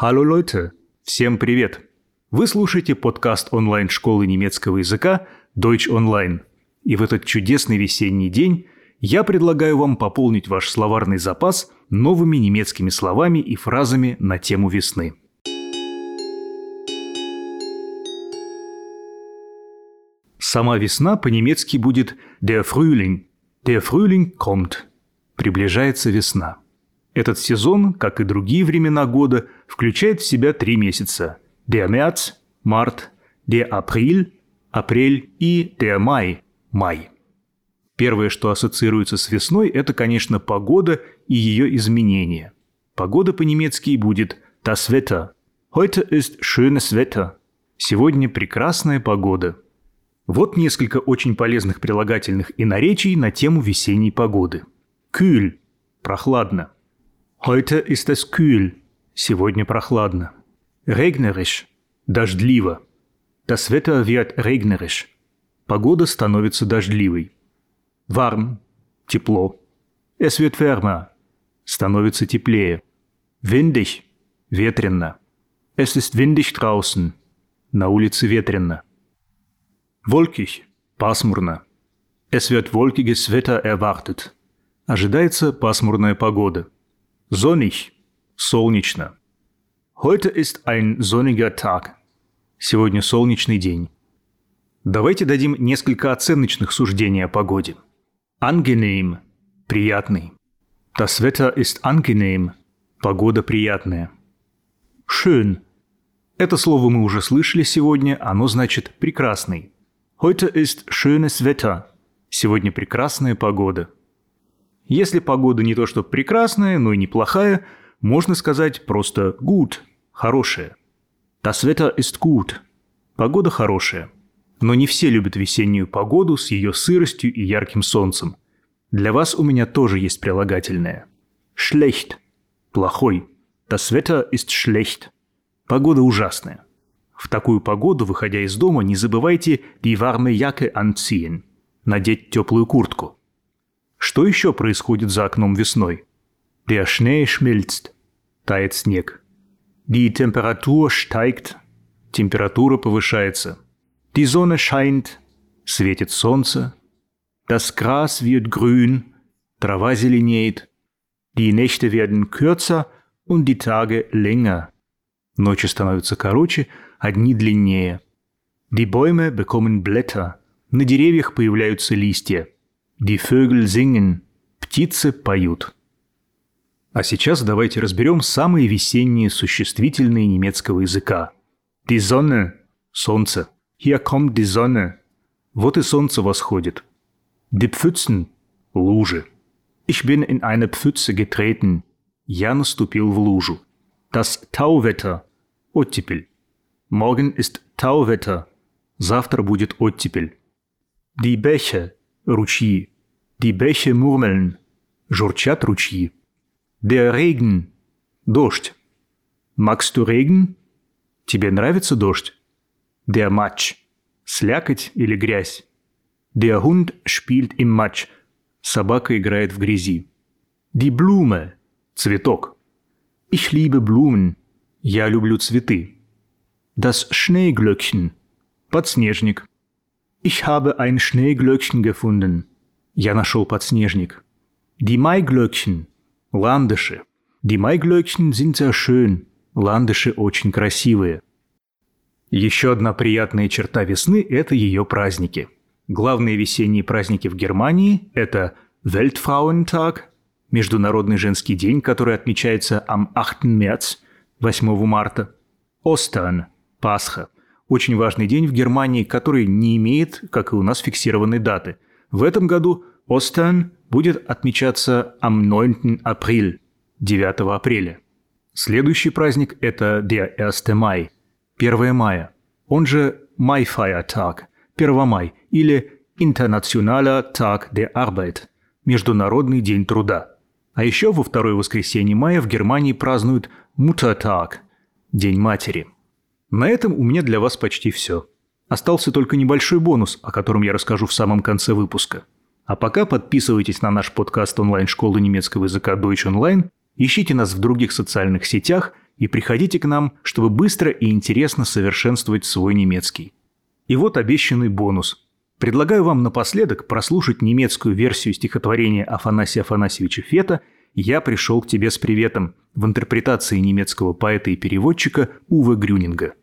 Hallo Leute! Всем привет! Вы слушаете подкаст онлайн-школы немецкого языка Deutsch Online. И в этот чудесный весенний день я предлагаю вам пополнить ваш словарный запас новыми немецкими словами и фразами на тему весны. Сама весна по-немецки будет «der Frühling». «Der Frühling kommt». Приближается весна. Этот сезон, как и другие времена года, включает в себя три месяца – der März, март, der April, апрель и der Mai, май. Первое, что ассоциируется с весной, это, конечно, погода и ее изменения. Погода по-немецки будет das Wetter. Heute ist schönes Wetter. Сегодня прекрасная погода. Вот несколько очень полезных прилагательных и наречий на тему весенней погоды. Kühl – прохладно. Heute ist es kühl. Сегодня прохладно. Regnerisch – дождливо. Das Wetter wird regnerisch. Погода становится дождливой. Warm – тепло. Es wird wärmer – становится теплее. Windig – ветрено. Es ist windig draußen – на улице ветрено. Wolkig – пасмурно. Es wird wolkiges Wetter erwartet. Ожидается пасмурная погода. Sonnig – солнечно. Heute ist ein sonniger Tag. Сегодня солнечный день. Давайте дадим несколько оценочных суждений о погоде. Angenehm – приятный. Das Wetter ist angenehm – погода приятная. Schön – это слово мы уже слышали сегодня, оно значит «прекрасный». Heute ist schönes Wetter – сегодня прекрасная погода – если погода не то что прекрасная, но и неплохая, можно сказать просто good – хорошая. Das Wetter ist gut – погода хорошая. Но не все любят весеннюю погоду с ее сыростью и ярким солнцем. Для вас у меня тоже есть прилагательное. Schlecht – плохой. Das Wetter ist schlecht – погода ужасная. В такую погоду, выходя из дома, не забывайте die warme Jacke anziehen – надеть теплую куртку – что еще происходит за окном весной? Der Schnee schmilzt. Тает снег. Die Temperatur steigt. Температура повышается. Die Sonne scheint. Светит солнце. Das Gras wird grün. Трава зеленеет. Die Nächte werden kürzer und die Tage länger. Ночи становятся короче, а дни длиннее. Die Bäume bekommen Blätter. На деревьях появляются листья. Die Vögel singen. Птицы поют. А сейчас давайте разберем самые весенние существительные немецкого языка. Die Sonne – солнце. Hier kommt die Sonne. Вот и солнце восходит. Die Pfützen – лужи. Ich bin in eine Pfütze getreten. Я наступил в лужу. Das Tauwetter – оттепель. Morgen ist Tauwetter. Завтра будет оттепель. Die Bäche ручьи. Die Bäche murmeln, журчат ручьи. Der Regen, дождь. Magst du Regen? Тебе нравится дождь? Der Matsch, слякоть или грязь. Der Hund spielt im Matsch, собака играет в грязи. Die Blume, цветок. Ich liebe Blumen, я люблю цветы. Das Schneeglöckchen, подснежник. Ich habe ein Schneeglöckchen gefunden. Я нашел подснежник. Die Maiglöckchen. Ландыши. Die Maiglöckchen sind sehr schön. Ландыши очень красивые. Еще одна приятная черта весны – это ее праздники. Главные весенние праздники в Германии – это Weltfrauentag, Международный женский день, который отмечается am 8. März, 8 марта, Ostern, Пасха – очень важный день в Германии, который не имеет, как и у нас, фиксированной даты. В этом году Остern будет отмечаться am 9 April, 9 апреля. Следующий праздник – это der 1 Mai, 1 мая, он же Maifeiertag, 1 май, или Internationaler Tag der Arbeit, Международный день труда. А еще во второе воскресенье мая в Германии празднуют Muttertag, День матери – на этом у меня для вас почти все. Остался только небольшой бонус, о котором я расскажу в самом конце выпуска. А пока подписывайтесь на наш подкаст онлайн-школы немецкого языка Deutsch Online, ищите нас в других социальных сетях и приходите к нам, чтобы быстро и интересно совершенствовать свой немецкий. И вот обещанный бонус. Предлагаю вам напоследок прослушать немецкую версию стихотворения Афанасия Афанасьевича Фета «Я пришел к тебе с приветом» в интерпретации немецкого поэта и переводчика Уве Грюнинга.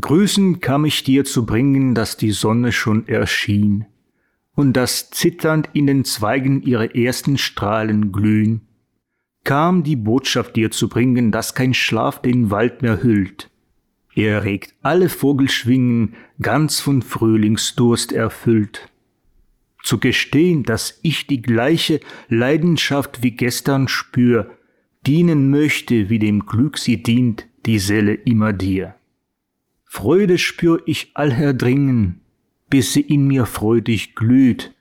«Grüßen kam ich dir zu bringen, dass die Sonne schon erschien und dass zitternd in den Zweigen ihre ersten Strahlen glühen kam die Botschaft dir zu bringen, dass kein Schlaf den Wald mehr hüllt. Er regt alle Vogelschwingen, ganz von Frühlingsdurst erfüllt. Zu gestehen, dass ich die gleiche Leidenschaft wie gestern spür, dienen möchte, wie dem Glück sie dient, die Seele immer dir. Freude spür ich allherdringen, bis sie in mir freudig glüht,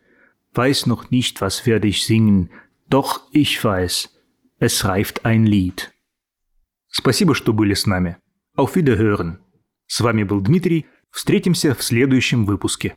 weiß noch nicht, was werd ich singen, doch ich weiß, Es reift ein Lied. Спасибо, что были с нами. Auf Wiederhören. С вами был Дмитрий. Встретимся в следующем выпуске.